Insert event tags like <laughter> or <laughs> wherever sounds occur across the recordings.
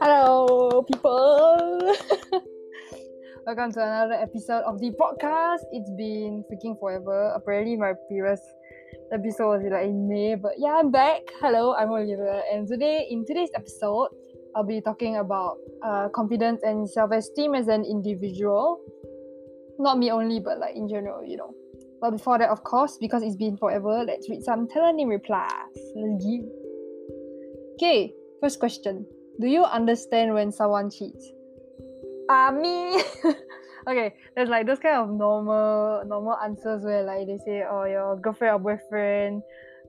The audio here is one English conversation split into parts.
Hello, people. <laughs> Welcome to another episode of the podcast. It's been freaking forever. Apparently, my previous episode was like in May, but yeah, I'm back. Hello, I'm Olivia, and today in today's episode, I'll be talking about uh, confidence and self-esteem as an individual. Not me only, but like in general, you know. But before that, of course, because it's been forever, let's read some Tellonym replies. Okay, first question. Do you understand when someone cheats? Ah, uh, me. <laughs> okay, there's like those kind of normal normal answers where like they say, oh, your girlfriend or boyfriend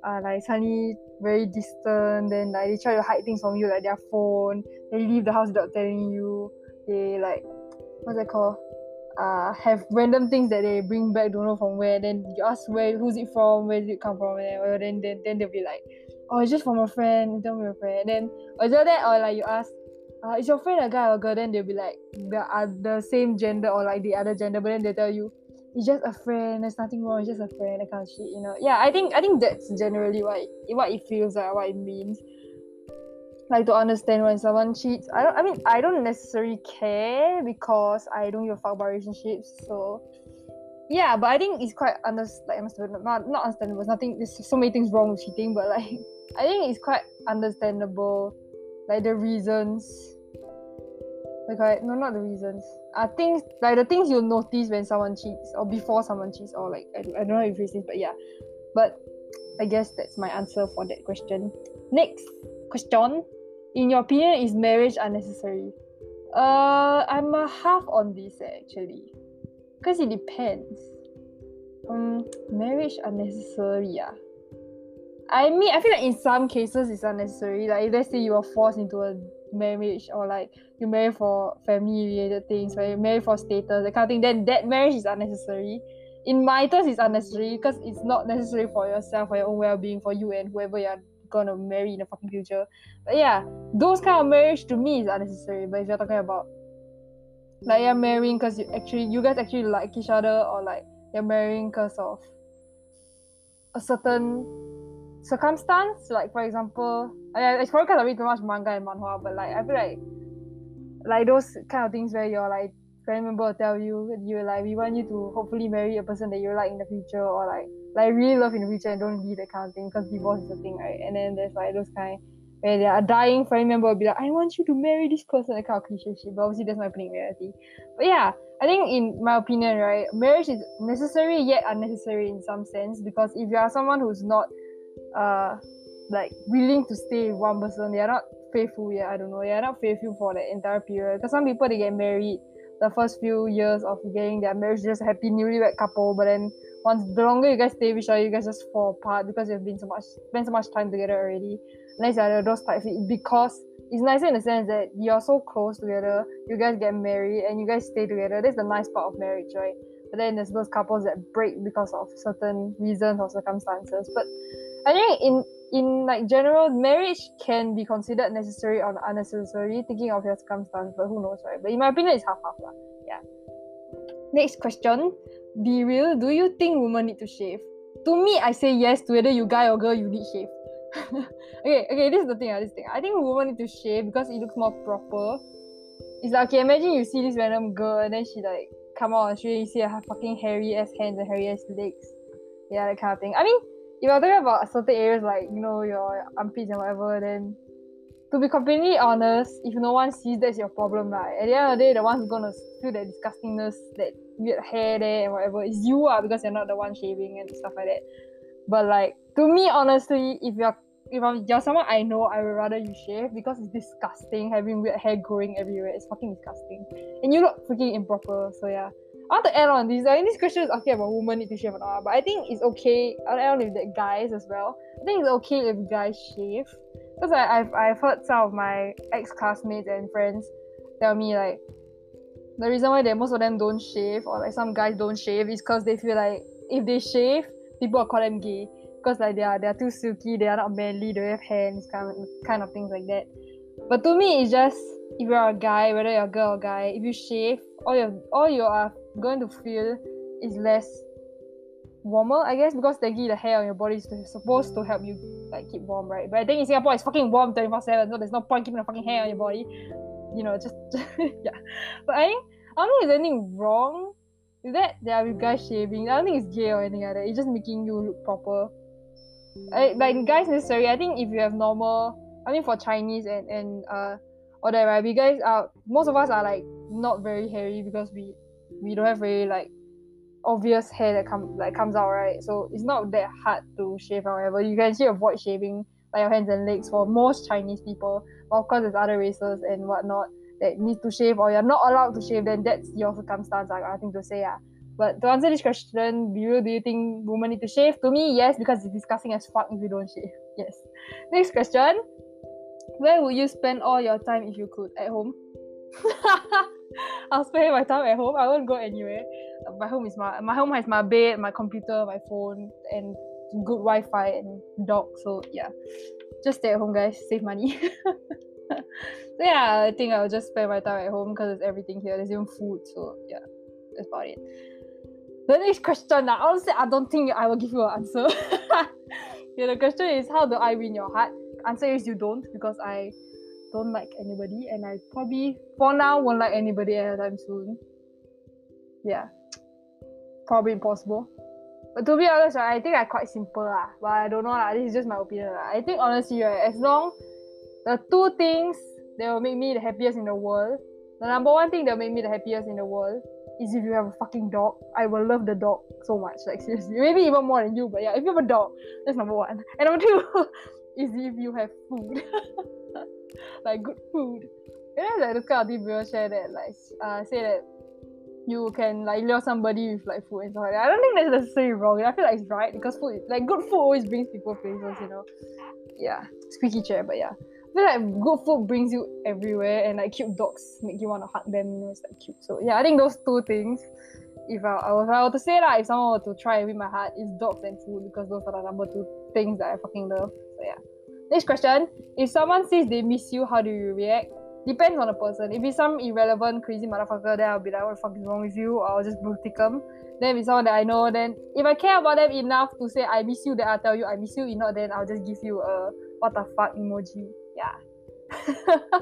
are like suddenly very distant, then like they try to hide things from you, like their phone. They leave the house without telling you. They like what's that called? Uh, have random things that they bring back, don't know from where. Then you ask where, who's it from, where did it come from, and then then then they'll be like, oh, it's just from a friend. Tell me a friend. Then or that or like you ask, uh, is your friend a guy or girl? Then they'll be like the uh, the same gender or like the other gender, but then they tell you it's just a friend. There's nothing wrong. It's just a friend. That kind of shit. You know. Yeah, I think I think that's generally what it, what it feels like, what it means. Like to understand when someone cheats. I don't. I mean, I don't necessarily care because I don't give a fuck about relationships. So yeah, but I think it's quite under like understandable. Not not understandable. There's nothing. There's so many things wrong with cheating, but like <laughs> I think it's quite understandable, like the reasons. Like I, no, not the reasons. I think like the things you'll notice when someone cheats or before someone cheats or like I, I don't know if it's this, but yeah. But I guess that's my answer for that question. Next question. In your opinion, is marriage unnecessary? Uh, I'm a half on this actually because it depends. Um, marriage unnecessary, yeah. I mean, I feel like in some cases it's unnecessary. Like, let's say you are forced into a marriage or like you marry for family related things, right? You marry for status, that kind of thing, then that marriage is unnecessary. In my terms, it's unnecessary because it's not necessary for yourself, for your own well being, for you and whoever you're gonna marry in the fucking future. But yeah, those kind of marriage to me is unnecessary. But if you're talking about like you're marrying because you actually you guys actually like each other or like you're marrying because of a certain circumstance like for example I, it's probably because I read too much manga and manhwa but like I feel like like those kind of things where your like family member will tell you you like we want you to hopefully marry a person that you like in the future or like like really love in the future and don't leave that kind of thing because divorce is a thing right and then there's like those kind where they are dying family member will be like, I want you to marry this person, that kind of cliche shit. But obviously that's happening in reality. But yeah, I think in my opinion, right, marriage is necessary yet unnecessary in some sense because if you are someone who's not uh like willing to stay with one person, they are not faithful yet, I don't know, they are not faithful for the entire period. Because some people they get married the first few years of getting their marriage just a happy newlywed couple, but then once the longer you guys stay with each other, you guys just fall apart because you've been so much spent so much time together already unless you're those type because it's nicer in the sense that you're so close together, you guys get married and you guys stay together. That's the nice part of marriage, right? But then there's those couples that break because of certain reasons or circumstances. But I think in in like general, marriage can be considered necessary or unnecessary, thinking of your circumstance, but who knows, right? But in my opinion, it's half half lah. Yeah. Next question. Be real. Do you think women need to shave? To me, I say yes to whether you guy or girl, you need shave. <laughs> okay, okay, this is the thing, uh, this thing. I think women need to shave because it looks more proper. It's like okay, imagine you see this random girl and then she like come out and you see her fucking hairy ass hands and hairy ass legs. Yeah, that kind of thing. I mean, if you're talking about certain areas like, you know, your armpits and whatever, then to be completely honest, if no one sees that's your problem, right? At the end of the day, the one who's gonna feel that disgustingness, that weird hair there and whatever, is you ah because you're not the one shaving and stuff like that. But like to me, honestly, if you're if I'm you're someone I know, I would rather you shave because it's disgusting having weird hair growing everywhere. It's fucking disgusting, and you look freaking improper. So yeah. I want to add on this. I mean, this question is about women need to shave or not, but I think it's okay. I'll add on with the guys as well. I think it's okay if guys shave because I've I've heard some of my ex classmates and friends tell me like the reason why they most of them don't shave or like some guys don't shave is because they feel like if they shave people will call them gay because like they are they are too silky, they are not manly, they have hands, kind of kind of things like that. But to me, it's just if you're a guy, whether you're a girl or guy, if you shave, all you all you are going to feel is less warmer, I guess, because technically the hair on your body is supposed to help you like keep warm, right? But I think in Singapore it's fucking warm 24 7, so there's no point keeping the fucking hair on your body. You know, just <laughs> yeah. But I think I don't think there's anything wrong with that. Yeah, with guys shaving. I don't think it's gay or anything like that. It's just making you look proper. I, like guys necessary. I think if you have normal I mean for Chinese and, and uh all that right, we guys are most of us are like not very hairy because we we don't have very like obvious hair that come like comes out, right? So it's not that hard to shave however. You can actually avoid shaving like your hands and legs for most Chinese people. But of course there's other races and whatnot that need to shave or you're not allowed to shave, then that's your circumstance, like, I think to say yeah. But to answer this question, you, do you think women need to shave? To me, yes, because it's disgusting as fuck if you don't shave. <laughs> Yes. Next question. Where would you spend all your time if you could? At home? <laughs> I'll spend my time at home. I won't go anywhere. My home is my my home has my bed, my computer, my phone, and good Wi-Fi and dog. So yeah, just stay at home, guys. Save money. <laughs> so yeah, I think I'll just spend my time at home because there's everything here. There's even food. So yeah, that's about it. The next question, now, honestly, I don't think I will give you an answer. <laughs> yeah, the question is, how do I win your heart? Answer is you don't because I don't like anybody and I probably for now won't like anybody anytime soon. Yeah. Probably impossible. But to be honest, right, I think I'm quite simple lah. But I don't know lah. This is just my opinion lah. I think honestly, right, as long the two things that will make me the happiest in the world, the number one thing that will make me the happiest in the world is if you have a fucking dog. I will love the dog so much. Like seriously. Maybe even more than you, but yeah, if you have a dog, that's number one. <laughs> And number two <laughs> is if you have food. <laughs> like good food. You know, like the kind of people share that like uh say that you can like lure somebody with like food and stuff like that. I don't think that's necessarily wrong. I feel like it's right because food like good food always brings people places, you know. Yeah. Squeaky chair, but yeah. I feel like good food brings you everywhere and like cute dogs make you want to hug them, you know, it's like cute. So yeah, I think those two things if I, if I were to say that if someone were to try with my heart, it's dogs and food because those are the number two things that I fucking love. So yeah. Next question. If someone says they miss you, how do you react? Depends on the person. If it's some irrelevant, crazy motherfucker, then I'll be like, what the fuck is wrong with you? Or I'll just tick them. Then if it's someone that I know, then if I care about them enough to say I miss you, then I'll tell you I miss you. If not, then I'll just give you a what the fuck emoji. Yeah. <laughs>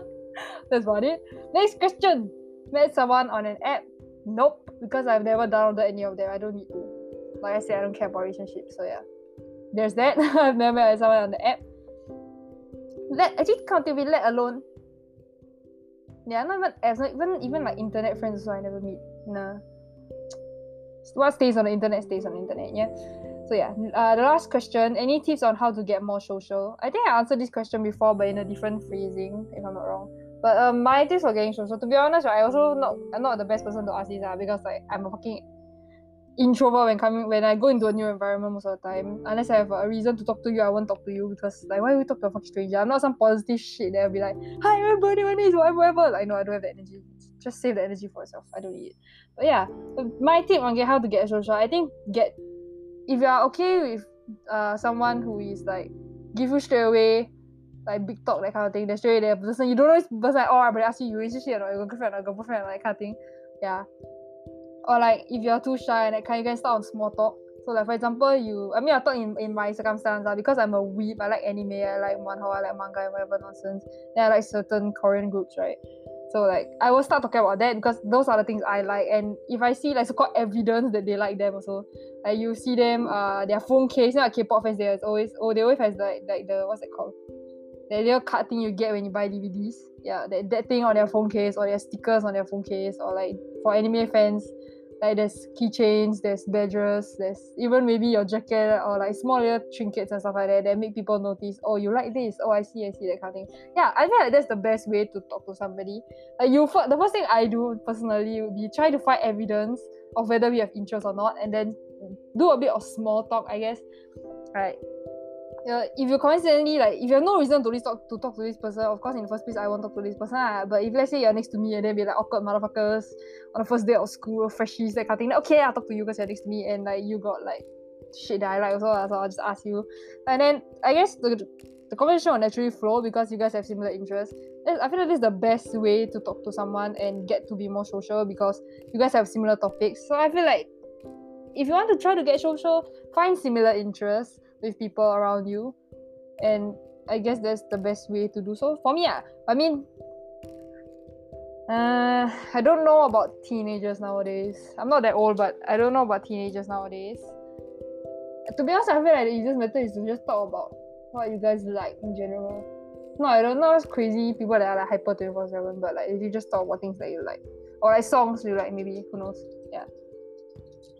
That's about it. Next question. Met someone on an app? Nope. Because I've never downloaded any of them. I don't need to. Like I said, I don't care about relationships. So yeah. There's that. <laughs> I've never met someone on the app let actually can't be let alone. Yeah, not even as not even even like internet friends so I never meet. Nah. What stays on the internet stays on the internet, yeah. So yeah, uh, the last question. Any tips on how to get more social? I think I answered this question before, but in a different phrasing, if I'm not wrong. But um, my tips for getting social. To be honest, right, I also not I'm not the best person to ask this uh, because like I'm a fucking introvert when coming when I go into a new environment most of the time. Unless I have a reason to talk to you, I won't talk to you because like why would we talk to a fucking stranger? I'm not some positive shit that I'll be like, hi everybody, my name is whatever, whatever. Like no, I don't have the energy. Just save the energy for yourself. I don't need it. But yeah, my tip on get how to get social, I think get if you are okay with uh someone who is like give you straight away like big talk that kind of thing, then straight away the person you don't know this person like, oh but ask you you relationship or not, your girlfriend or girlfriend like kind of thing. Yeah or like if you're too shy and like can you can start on small talk? So like for example you I mean I talk in, in my circumstance uh, because I'm a weeb I like anime I like manhwa I like manga and whatever nonsense. Then I like certain Korean groups right? So like I will start talking about that because those are the things I like. And if I see like so called evidence that they like them also like you see them uh their phone case you know like K-pop fans there's always oh they always has like like the what's it called? The little card thing you get when you buy DVDs yeah that, that thing on their phone case or their stickers on their phone case or like for anime fans like there's keychains, there's badges, there's even maybe your jacket or like small little trinkets and stuff like that that make people notice. Oh, you like this? Oh, I see, I see that kind of thing. Yeah, I feel like that's the best way to talk to somebody. Like you, the first thing I do personally would be try to find evidence of whether we have interest or not, and then do a bit of small talk, I guess. Right uh, if you coincidentally like if you have no reason to talk to talk to this person, of course in the first place I won't talk to this person. Uh, but if let's say you're next to me and then be like awkward motherfuckers on the first day of school, freshies, that kind of thing, okay, I'll talk to you because you're next to me and like you got like shit that I like also, so I'll just ask you. And then I guess the the conversation will naturally flow because you guys have similar interests. I feel like this is the best way to talk to someone and get to be more social because you guys have similar topics. So I feel like if you want to try to get social, find similar interests with people around you, and I guess that's the best way to do so for me. Yeah, I mean, uh, I don't know about teenagers nowadays. I'm not that old, but I don't know about teenagers nowadays. To be honest, I feel like the easiest method is to just talk about what you guys like in general. No, I don't know. It's crazy people that are like hyper 24 7, but like if you just talk about things that you like. Or like songs you like, maybe. Who knows? Yeah.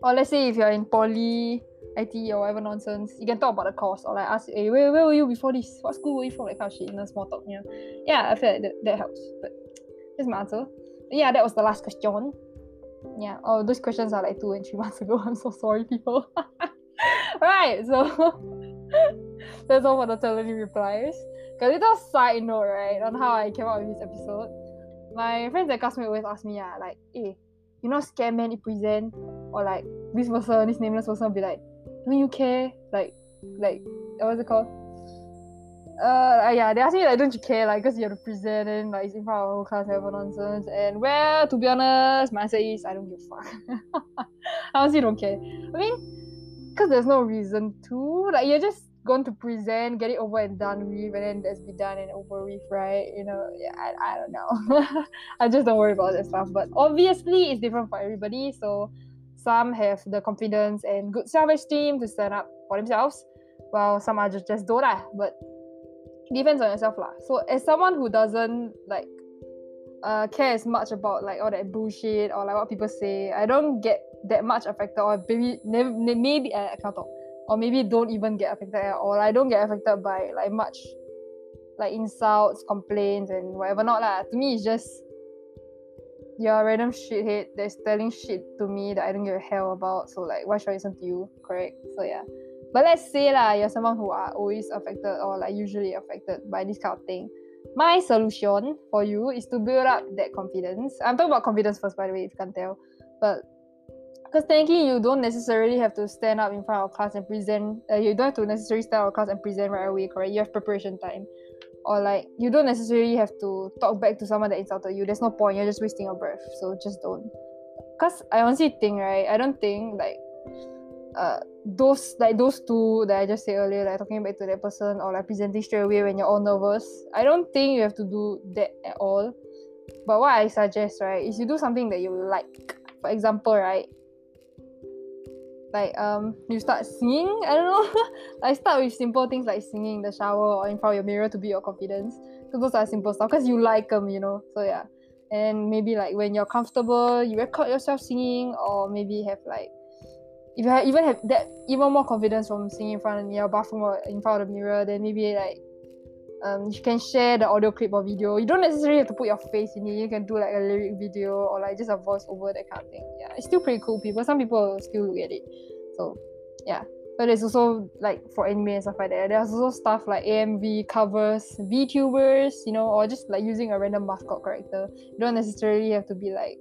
Or let's say if you're in poly, IT, or whatever nonsense, you can talk about the course or like ask, hey, where, where were you before this? What school were you from? Like kind of shit, you know, small talk, you know. Yeah, I feel like that, that helps. But that's my answer. But yeah, that was the last question. Yeah. Oh, those questions are like two and three <laughs> months ago. I'm so sorry, people. <laughs> right, so <laughs> that's all for the Tellonym replies. A little side note, right, on how I came up with this episode. My friends and classmates always ask me, yeah, like, hey, you know, scam man it present, or like this person, this nameless person be like, don't you care? Like, like, what's it called? Uh, yeah, they ask me like, don't you care? Like, cause you have to present and like it's in front of whole class, have nonsense. And well, to be honest, my answer is I don't give a fuck. <laughs> I honestly don't care. I mean, cause there's no reason to. Like, you're just going to present, get it over and done with, and then that's be done and over with, right? You know, yeah, I, I don't know. <laughs> I just don't worry about that stuff. But obviously, it's different for everybody. So some have the confidence and good self-esteem to stand up for themselves, while some are just just don't. lah. But depends on yourself, lah. So as someone who doesn't like uh, care as much about like all that bullshit or like what people say, I don't get that much affected or maybe maybe I can't talk or maybe don't even get affected at all. I don't get affected by like much like insults, complaints, and whatever not lah. To me, it's just you're a random shithead that's telling shit to me that I don't give a hell about. So like, why should I listen to you? Correct. So yeah. But let's say lah, you're someone who are always affected or like usually affected by this kind of thing. My solution for you is to build up that confidence. I'm talking about confidence first, by the way, if you can't tell. But because technically you don't necessarily have to stand up in front of class and present uh, you don't have to necessarily stand up class and present right away correct you have preparation time or like you don't necessarily have to talk back to someone that insulted you. There's no point. You're just wasting your breath. So just don't. Because i honestly think right i don't think like uh those like those two that i just said earlier like talking back to that person or like presenting straight away when you're all nervous i don't think you have to do that at all. But what i suggest right is you do something that you like. For example right like um you start singing <laughs> i don't know. Like start with simple things like singing in the shower or in front of your mirror to build your confidence. Because those are simple stuff because you like them you know. So yeah. And maybe like when you're comfortable you record yourself singing or maybe have like if you have, even have that even more confidence from singing in front of your bathroom or in front of the mirror then maybe like um, you can share the audio clip or video. You don't necessarily have to put your face in it. You can do like a lyric video or like just a voice over that kind of thing. Yeah, it's still pretty cool. People, some people still look at it. So, yeah. But there's also like for anime and stuff like that. There's also stuff like AMV covers, VTubers, you know, or just like using a random mascot character. You don't necessarily have to be like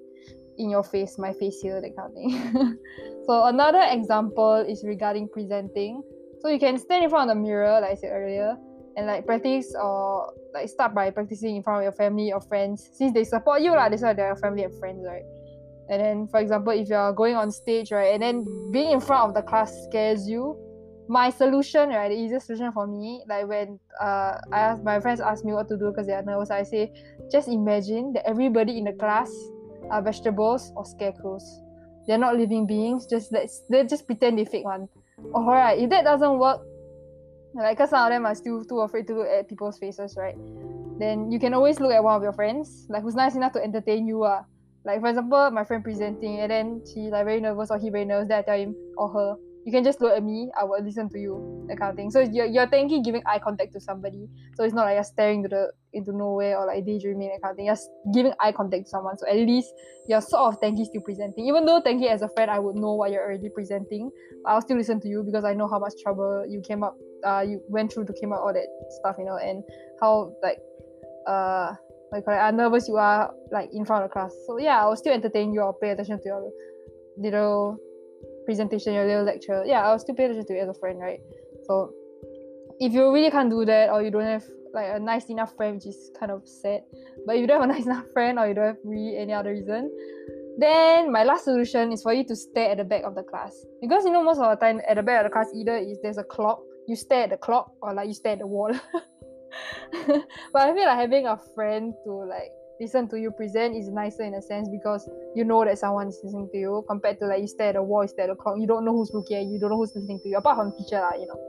in your face, my face here, that kind of thing. <laughs> so another example is regarding presenting. So you can stand in front of the mirror, like I said earlier, and like practice or like start by practicing in front of your family or friends. Since they support you lah that's why they're your family and friends right? And then for example if you're going on stage right and then being in front of the class scares you my solution right the easiest solution for me like when uh I ask my friends ask me what to do because they are nervous I say just imagine that everybody in the class are vegetables or scarecrows. They're not living beings just let's they just pretend they fake one. Alright if that doesn't work like because some of them are still too afraid to look at people's faces right then you can always look at one of your friends like who's nice enough to entertain you uh. like for example my friend presenting and then she like very nervous or he very nervous then I tell him or her you can just look at me I will listen to you that kind of thing. So you're, you're technically giving eye contact to somebody. So it's not like you're staring to the into nowhere or like daydreaming that kind of thing. You're giving eye contact to someone. So at least you're sort of technically still presenting. Even though technically as a friend I would know what you're already presenting I'll still listen to you because I know how much trouble you came up uh you went through to came up all that stuff you know and how like uh like how nervous you are like in front of class. So yeah I'll still entertain you or pay attention to your little presentation your little lecture. Yeah I'll still pay attention to you as a friend right? So if you really can't do that or you don't have like a nice enough friend which is kind of sad but if you don't have a <laughs> nice enough friend or you don't have really any other reason then my last solution is for you to stare at the back of the class. Because you know most of the time at the back of the class either is there's a clock you stare at the clock or like you stare at the wall. <laughs> But I feel like having a friend to like listen to you present is nicer in a sense because you know that someone is listening to you compared to like you stare at the wall, you stare at the clock, you don't know who's looking at you, you don't know who's listening to you, apart from the teacher, lah, you know.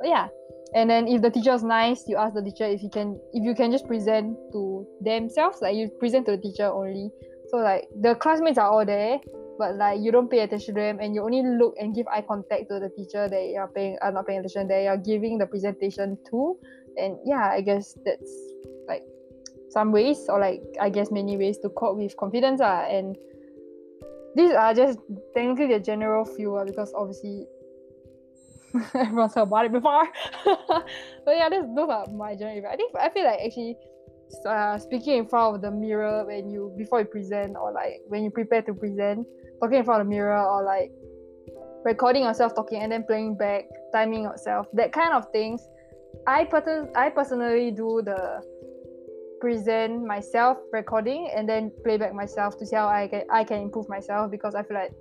But yeah. And then if the teacher is nice, you ask the teacher if you can if you can just present to themselves, like you present to the teacher only. So like the classmates are all there, but like you don't pay attention to them and you only look and give eye contact to the teacher that you're paying are not paying attention that you're giving the presentation to. And yeah, I guess that's like some ways or like I guess many ways to cope with confidence uh, and these are just technically the general few uh, because obviously <laughs> everyone's heard about it before. <laughs> But yeah this, those are my general I think I feel like actually uh, speaking in front of the mirror when you before you present or like when you prepare to present talking in front of the mirror or like recording yourself talking and then playing back timing yourself that kind of things I, per- I personally do the present myself recording and then play back myself to see how I can I can improve myself because I feel like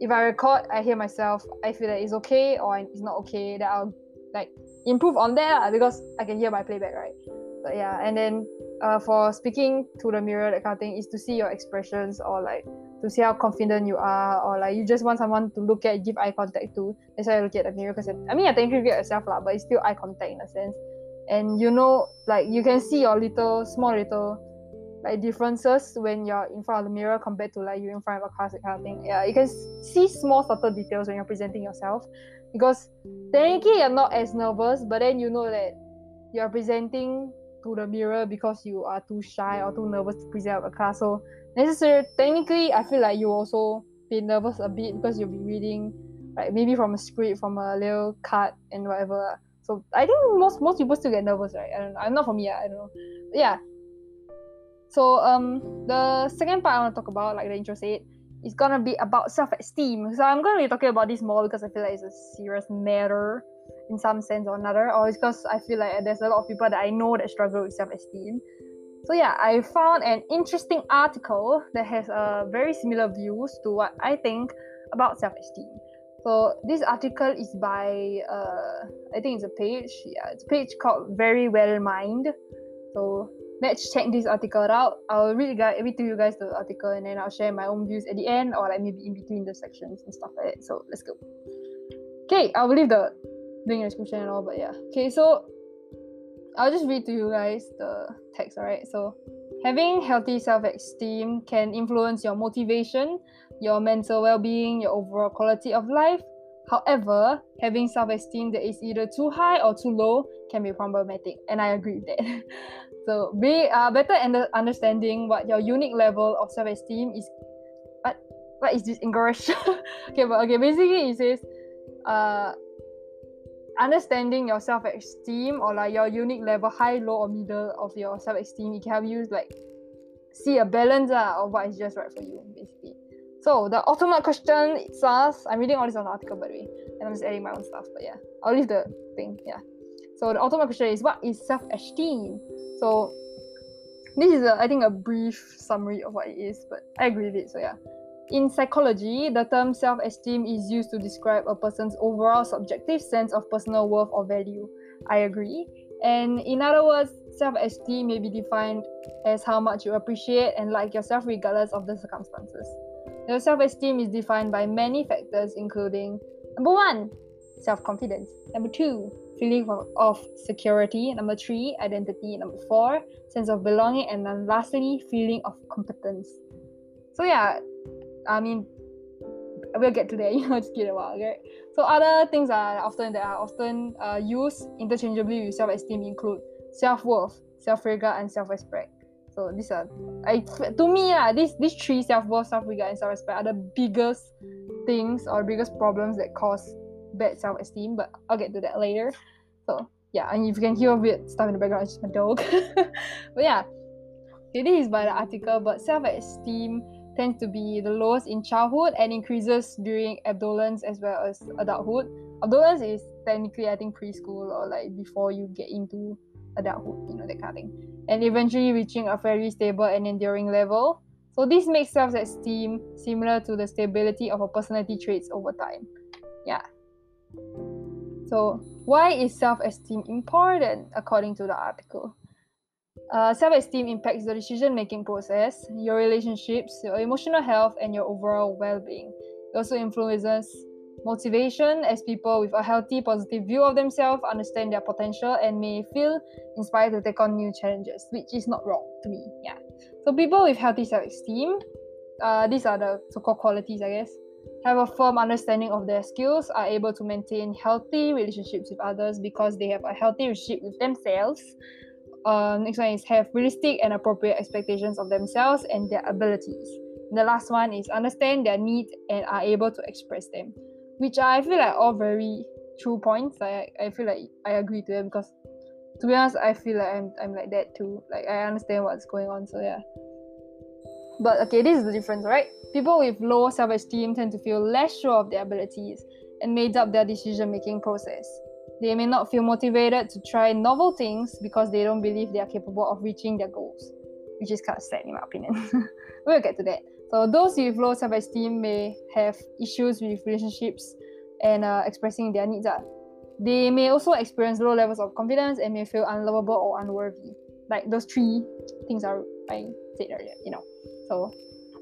if I record I hear myself I feel that it's okay or it's not okay that I'll like improve on that because I can hear my playback right? But yeah and then uh, for speaking to the mirror that kind of thing is to see your expressions or like to see how confident you are or like you just want someone to look at give eye contact to. That's why I look at the mirror because I mean I you get yourself lah but it's still eye contact in a sense and you know like you can see your little small little like differences when you're in front of the mirror compared to like you in front of a class that kind of thing. Yeah you can see small subtle details when you're presenting yourself. Because technically you're not as nervous but then you know that you're presenting to the mirror because you are too shy or too nervous to present a class. So necessarily technically i feel like you also be nervous a bit because you'll be reading like maybe from a script from a little card and whatever so I think most most people still get nervous, right? I don't know. I'm not for me. I don't know. Yeah. So um, the second part I want to talk about, like the intro said, is gonna be about self-esteem. So I'm gonna be talking about this more because I feel like it's a serious matter in some sense or another, or it's because I feel like there's a lot of people that I know that struggle with self-esteem. So yeah, I found an interesting article that has uh, very similar views to what I think about self-esteem. So this article is by uh, I think it's a page. Yeah, it's a page called Verywell Mind. So let's check this article out. I'll read guys read to you guys the article and then I'll share my own views at the end or like maybe in between the sections and stuff like that. So let's go. Okay, I'll leave the link in the description and all, but yeah. Okay, so I'll just read to you guys the text, alright? So having healthy self-esteem can influence your motivation your mental well-being, your overall quality of life. However, having self-esteem that is either too high or too low can be problematic, and I agree with that. <laughs> so, be uh, better under understanding what your unique level of self-esteem is. What what is this English? <laughs> okay, but okay, basically it says, uh, understanding your self-esteem or like your unique level, high, low, or middle of your self-esteem, it can help you like see a balance uh, of what is just right for you, basically. So the ultimate question it says, I'm reading all this on the article by the way, and I'm just adding my own stuff. But yeah, I'll leave the thing. Yeah. So the ultimate question is, what is self-esteem? So this is a, I think a brief summary of what it is, but I agree with it. So yeah. In psychology, the term self esteem is used to describe a person's overall subjective sense of personal worth or value. I agree. And in other words, self esteem may be defined as how much you appreciate and like yourself regardless of the circumstances. Your self esteem is defined by many factors, including number one, self confidence, number two, feeling of, of security, number three, identity, number four, sense of belonging, and then lastly, feeling of competence. So, yeah, I mean, we'll get to that, <laughs> you know, just give it a while, okay? So, other things are often that are often uh, used interchangeably with self esteem include self worth, self regard, and self respect. So these are I to me ah these these three self worth, self regard, and self respect are the biggest things or biggest problems that cause bad self esteem. But I'll get to that later. So yeah, and if you can hear a weird stuff in the background, it's just my dog. <laughs> but yeah, okay, this is by the article. But self esteem tends to be the lowest in childhood and increases during adolescence as well as adulthood. Adolescence is technically I think preschool or like before you get into adulthood, you know, that kind of thing. And eventually reaching a very stable and enduring level. So this makes self-esteem similar to the stability of a personality traits over time. Yeah. So why is self-esteem important according to the article? Uh, self-esteem impacts the decision-making process, your relationships, your emotional health, and your overall well-being. It also influences motivation as people with a healthy, positive view of themselves understand their potential and may feel inspired to take on new challenges, which is not wrong to me. Yeah. So people with healthy self-esteem, uh, these are the so-called qualities, I guess, have a firm understanding of their skills, are able to maintain healthy relationships with others because they have a healthy relationship with themselves. Um, next one is have realistic and appropriate expectations of themselves and their abilities. And the last one is understand their needs and are able to express them which I feel like all very true points. I I feel like I agree to them because to be honest, I feel like I'm I'm like that too. Like I understand what's going on. So yeah. But okay, this is the difference, right? People with low self-esteem tend to feel less sure of their abilities and may doubt their decision-making process. They may not feel motivated to try novel things because they don't believe they are capable of reaching their goals, which is kind of sad in my opinion. <laughs> we'll get to that. So those with low self-esteem may have issues with relationships and uh, expressing their needs. Uh. They may also experience low levels of confidence and may feel unlovable or unworthy. Like those three things are I said earlier, you know. So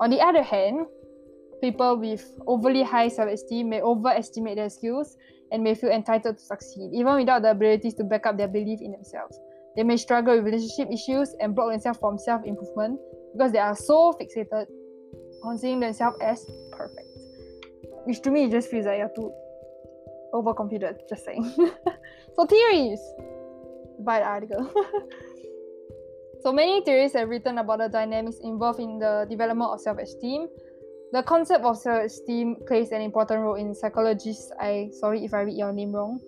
on the other hand, people with overly high self-esteem may overestimate their skills and may feel entitled to succeed, even without the abilities to back up their belief in themselves. They may struggle with relationship issues and block themselves from self-improvement because they are so fixated on seeing themselves as perfect. Which to me just feels like you're too overconfident, just saying. <laughs> so theories by the article. <laughs> so many theories have written about the dynamics involved in the development of self-esteem. The concept of self-esteem plays an important role in psychologists. I sorry if I read your name wrong.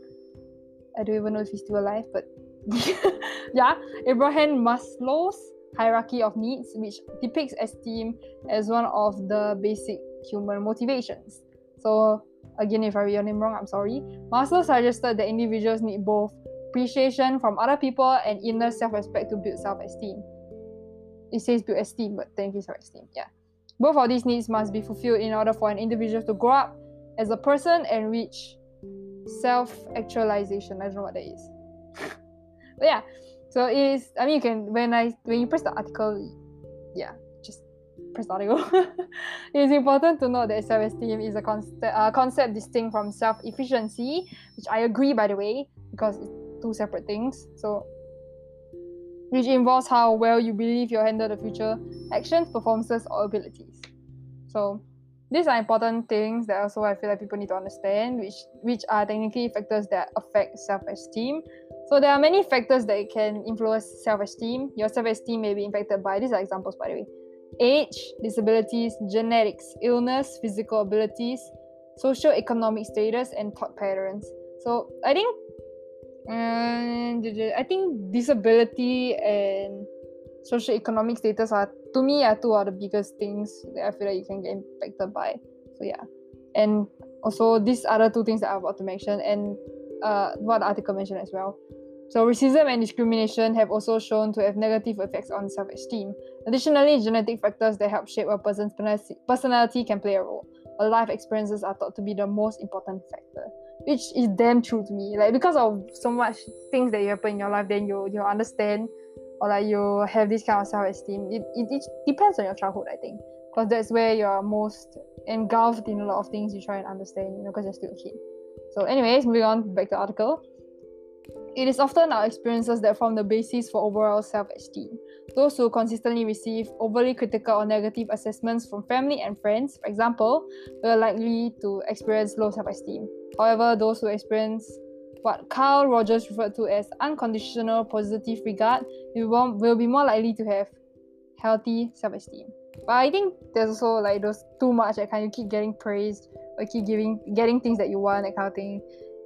I don't even know if he's still alive, but <laughs> yeah, Abraham Maslow's hierarchy of needs, which depicts esteem as one of the basic human motivations. So, again, if I read your name wrong, I'm sorry. Maslow suggested that individuals need both appreciation from other people and inner self respect to build self esteem. It says build esteem, but thank you self esteem. Yeah. Both of these needs must be fulfilled in order for an individual to grow up as a person and reach self actualization. I don't know what that is. <laughs> but yeah, so it is. I mean, you can when I when you press the article, yeah, just press the article. <laughs> it is important to note that self-esteem is a concept, uh, concept distinct from self-efficiency, which I agree, by the way, because it's two separate things. So, which involves how well you believe you'll handle the future actions, performances, or abilities. So, these are important things that also I feel like people need to understand, which which are technically factors that affect self-esteem. So there are many factors that can influence self-esteem. Your self-esteem may be impacted by these are examples by the way. Age, disabilities, genetics, illness, physical abilities, social economic status, and thought patterns. So I think mm, and I think disability and social economic status are to me are two of the biggest things that I feel like you can get impacted by. So yeah. And also these other two things that I'm about to mention and uh, what the article mentioned as well. So, racism and discrimination have also shown to have negative effects on self esteem. Additionally, genetic factors that help shape a person's personality can play a role. But life experiences are thought to be the most important factor, which is damn true to me. Like, because of so much things that happen in your life, then you, you understand or like you have this kind of self esteem. It, it, it depends on your childhood, I think. Because that's where you're most engulfed in a lot of things you try and understand, you know, because you're still a kid. So, anyways, moving on back to article. It is often our experiences that form the basis for overall self esteem. Those who consistently receive overly critical or negative assessments from family and friends, for example, will likely to experience low self esteem. However, those who experience what Carl Rogers referred to as unconditional positive regard will be more likely to have healthy self esteem. But I think there's also like those too much that kind of keep getting praised keep giving getting things that you want, that kind of thing.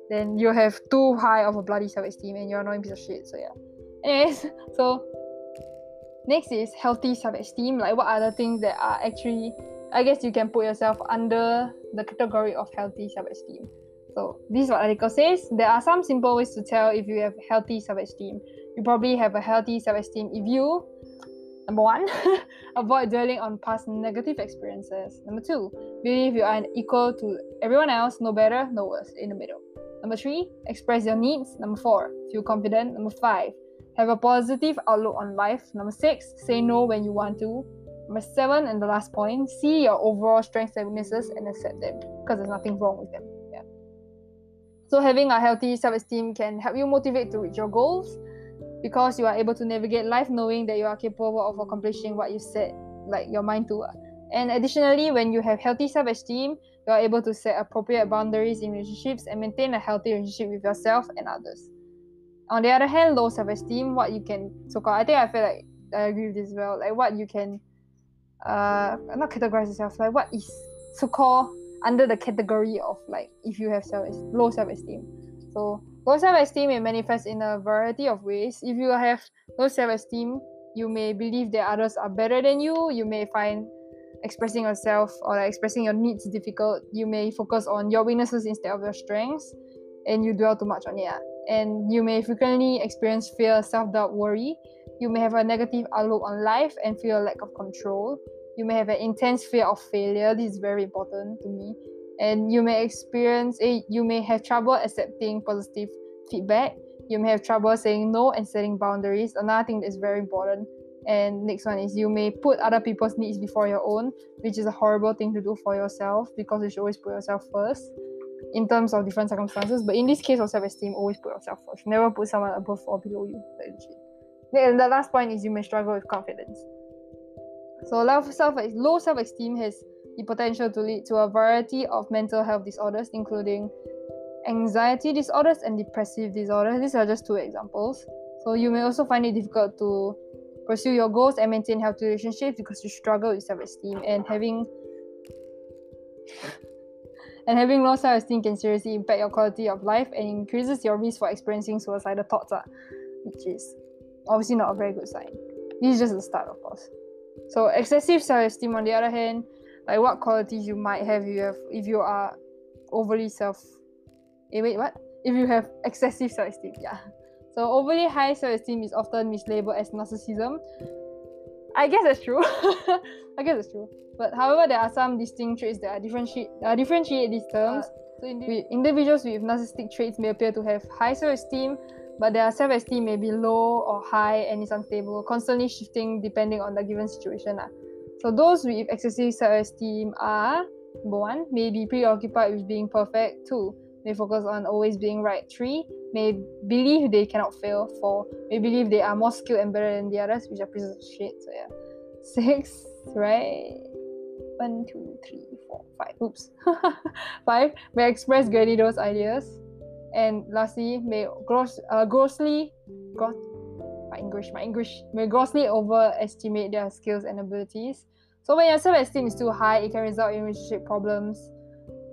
Then you have too high of a bloody self-esteem and you're annoying piece of shit. So yeah. Anyways, <laughs> so next is healthy self-esteem. Like what are the things that are actually I guess you can put yourself under the category of healthy self-esteem. So this is what article says. There are some simple ways to tell if you have healthy self-esteem. You probably have a healthy self-esteem if you Number one, <laughs> avoid dwelling on past negative experiences. Number two, believe you are equal to everyone else, no better, no worse, in the middle. Number three, express your needs. Number four, feel confident. Number five, have a positive outlook on life. Number six, say no when you want to. Number seven, and the last point, see your overall strengths and weaknesses and accept them because there's nothing wrong with them. Yeah. So having a healthy self-esteem can help you motivate to reach your goals because you are able to navigate life knowing that you are capable of accomplishing what you set like your mind to. And additionally, when you have healthy self-esteem, you are able to set appropriate boundaries in relationships and maintain a healthy relationship with yourself and others. On the other hand, low self-esteem, what you can so called I think I feel like I agree with this as well. Like what you can uh not categorize yourself, like what is so called under the category of like if you have self low self-esteem. So low self-esteem may manifest in a variety of ways. If you have low self-esteem, you may believe that others are better than you. You may find expressing yourself or like expressing your needs difficult. You may focus on your weaknesses instead of your strengths, and you dwell too much on it. And you may frequently experience fear, self-doubt, worry. You may have a negative outlook on life and feel a lack of control. You may have an intense fear of failure. This is very important to me. And you may experience a, you may have trouble accepting positive feedback. You may have trouble saying no and setting boundaries. Another thing that is very important and next one is you may put other people's needs before your own, which is a horrible thing to do for yourself because you should always put yourself first in terms of different circumstances. But in this case of self esteem, always put yourself first. Never put someone above or below you. And the last point is you may struggle with confidence. So low self low self esteem has the potential to lead to a variety of mental health disorders, including anxiety disorders and depressive disorders. These are just two examples. So you may also find it difficult to pursue your goals and maintain healthy relationships because you struggle with self-esteem and having and having low self-esteem can seriously impact your quality of life and increases your risk for experiencing suicidal thoughts, uh, which is obviously not a very good sign. This is just the start, of course. So excessive self-esteem, on the other hand, like what qualities you might have you have if you are overly self. Eh, wait, what? If you have excessive self-esteem, yeah. So overly high self-esteem is often mislabeled as narcissism. I guess that's true. <laughs> I guess that's true. But however, there are some distinct traits that are differentiate uh, differentiate these terms. Uh, so indiv- individuals with narcissistic traits may appear to have high self-esteem, but their self-esteem may be low or high and is unstable, constantly shifting depending on the given situation. Uh. So those with excessive self-esteem are one, may be preoccupied with being perfect. Two, may focus on always being right. Three, may believe they cannot fail. Four, may believe they are more skilled and better than the others, which are pieces of shit. So yeah. Six, right? One, two, three, four, five. Oops. <laughs> five, may express grandiose ideas. And lastly, may gross, uh, grossly, gross, my English, my English, may grossly overestimate their skills and abilities. So when your self-esteem is too high, it can result in relationship problems,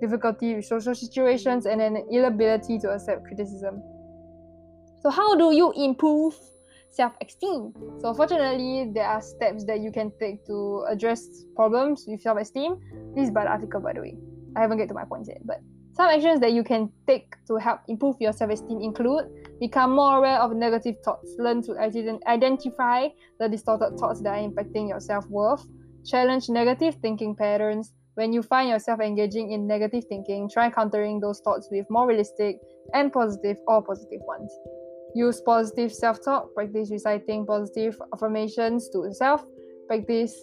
difficulty with social situations, and an inability to accept criticism. So, how do you improve self esteem? So, fortunately, there are steps that you can take to address problems with self esteem. This is by the article, by the way. I haven't get to my points yet, but some actions that you can take to help improve your self esteem include become more aware of negative thoughts, learn to identify the distorted thoughts that are impacting your self worth, challenge negative thinking patterns, when you find yourself engaging in negative thinking, try countering those thoughts with more realistic and positive or positive ones. Use positive self talk, practice reciting positive affirmations to yourself, practice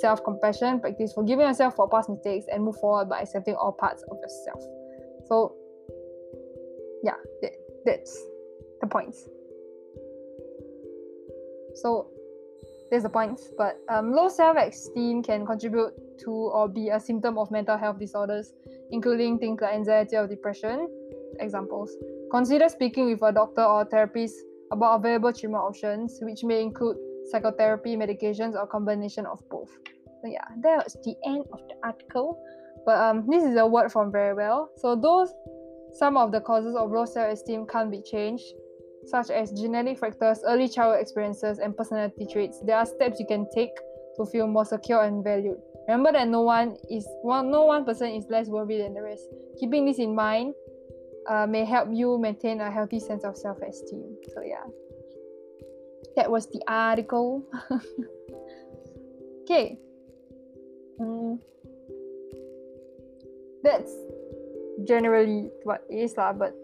self compassion, practice forgiving yourself for past mistakes, and move forward by accepting all parts of yourself. So, yeah, that, that's the points. So, there's the points. But um, low self-esteem can contribute to or be a symptom of mental health disorders, including things like anxiety or depression. Examples: Consider speaking with a doctor or therapist about available treatment options, which may include psychotherapy, medications, or combination of both. So yeah, that was the end of the article. But um, this is a word from Verywell. So those some of the causes of low self-esteem can't be changed, such as genetic factors, early childhood experiences, and personality traits, there are steps you can take to feel more secure and valued. Remember that no one is one no one person is less worthy than the rest. Keeping this in mind uh, may help you maintain a healthy sense of self-esteem. So yeah. That was the article. <laughs> Okay. Mm. That's generally what it is lah, but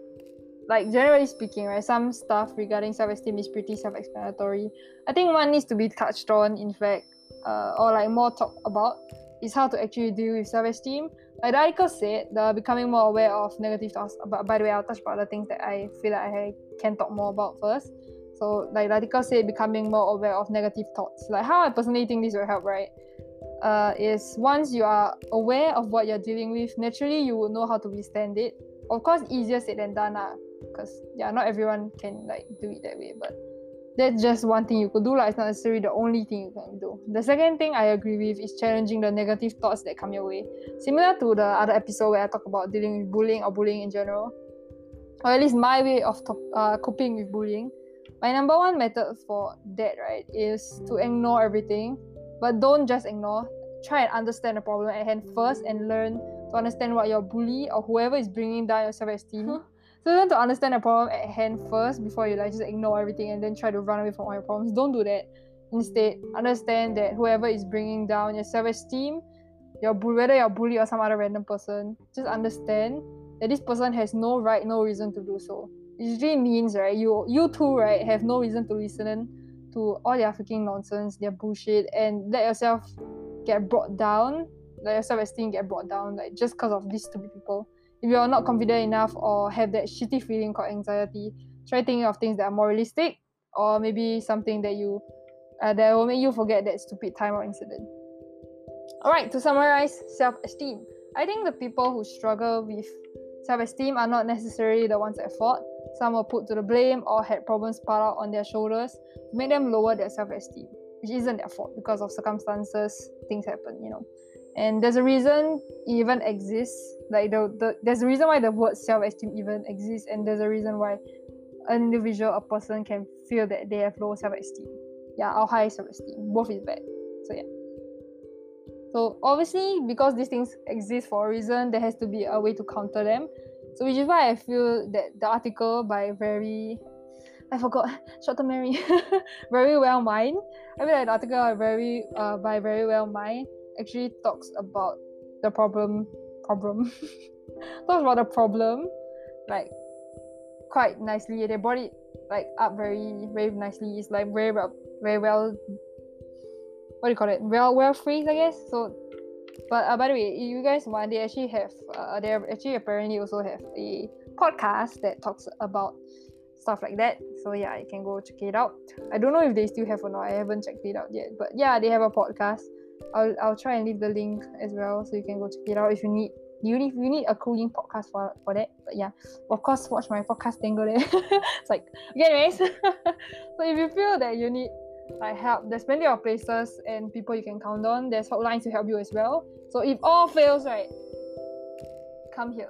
like generally speaking, right, some stuff regarding self-esteem is pretty self-explanatory. I think one needs to be touched on, in fact, uh, or like more talked about, is how to actually deal with self-esteem. Like the article said, the becoming more aware of negative thoughts. But by the way, I'll touch about the things that I feel like I can talk more about first. So like the article said, becoming more aware of negative thoughts. Like how I personally think this will help, right? Uh, is once you are aware of what you're dealing with, naturally you will know how to withstand it. Of course, easier said than done, because yeah, not everyone can like do it that way, but that's just one thing you could do. Like, it's not necessarily the only thing you can do. The second thing I agree with is challenging the negative thoughts that come your way. Similar to the other episode where I talk about dealing with bullying or bullying in general, or at least my way of uh, coping with bullying. My number one method for that, right, is to ignore everything, but don't just ignore. Try and understand the problem at hand first and learn to understand what your bully or whoever is bringing down your self esteem so learn to understand the problem at hand first before you like just ignore everything and then try to run away from all your problems. Don't do that. Instead, understand that whoever is bringing down your self-esteem, your whether you're bully or some other random person, just understand that this person has no right, no reason to do so. It usually means right, you you too right have no reason to listen to all their freaking nonsense, their bullshit, and let yourself get brought down, let your self-esteem get brought down, like just because of these stupid people if you're not confident enough or have that shitty feeling called anxiety, try thinking of things that are more realistic or maybe something that you uh, that will make you forget that stupid time or incident. Alright, to summarize, self-esteem. I think the people who struggle with self-esteem are not necessarily the ones at fault. Some were put to the blame or had problems piled out on their shoulders to make them lower their self-esteem, which isn't their fault because of circumstances, things happen, you know and there's a reason it even exists like the, the there's a reason why the word self-esteem even exists and there's a reason why an individual a person can feel that they have low self-esteem. Yeah or high self-esteem. Both is bad. So yeah. So obviously because these things exist for a reason there has to be a way to counter them. So which is why i feel that the article by very I forgot <laughs> short term memory <laughs> Verywell Mind I mean like the article very uh by Verywell Mind actually talks about the problem problem. <laughs> Talks about the problem like quite nicely. They brought it like up very very nicely. It's like very well very well what do you call it? Well well phrased i guess. So but uh, by the way you guys want they actually have uh, they actually apparently also have a podcast that talks about stuff like that. So yeah you can go check it out. I don't know if they still have or not. I haven't checked it out yet. But yeah they have a podcast I'll I'll try and leave the link as well so you can go check it out if you need you need you need a cooling podcast for, for that. But yeah, of course watch my podcast then go there. <laughs> it's like okay anyways. <laughs> so if you feel that you need like help, there's plenty of places and people you can count on. There's hotlines to help you as well. So if all fails, right, come here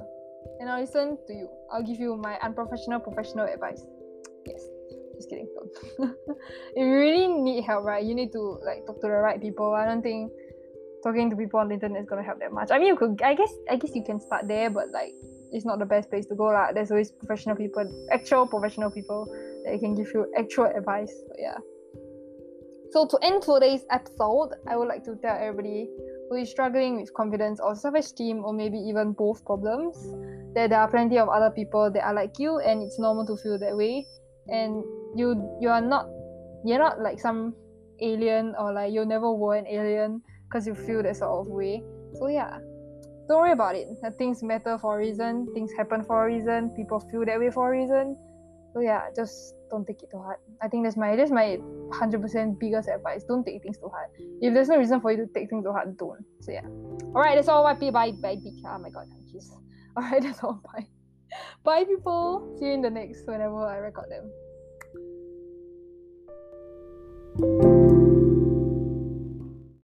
and I'll listen to you. I'll give you my unprofessional professional advice. Just kidding. <laughs> If you really need help, right, you need to like talk to the right people. I don't think talking to people on the internet is gonna help that much. I mean, you could. I guess. I guess you can start there, but like, it's not the best place to go. Like, there's always professional people, actual professional people that can give you actual advice. So, yeah. So to end today's episode, I would like to tell everybody who is struggling with confidence or self-esteem or maybe even both problems that there are plenty of other people that are like you and it's normal to feel that way and you you are not you're not like some alien or like you'll never were an alien because you feel that sort of way. So yeah, don't worry about it. Things matter for a reason. Things happen for a reason. People feel that way for a reason. So yeah, just don't take it too hard. I think that's my that's my hundred percent biggest advice. Don't take things too hard. If there's no reason for you to take things too hard, don't. So yeah. Alright, that's all. Bye bye bye beach. Oh my god, jeez. <laughs> Alright, that's all. Bye. Bye people. See you in the next whenever I record them. Thank you.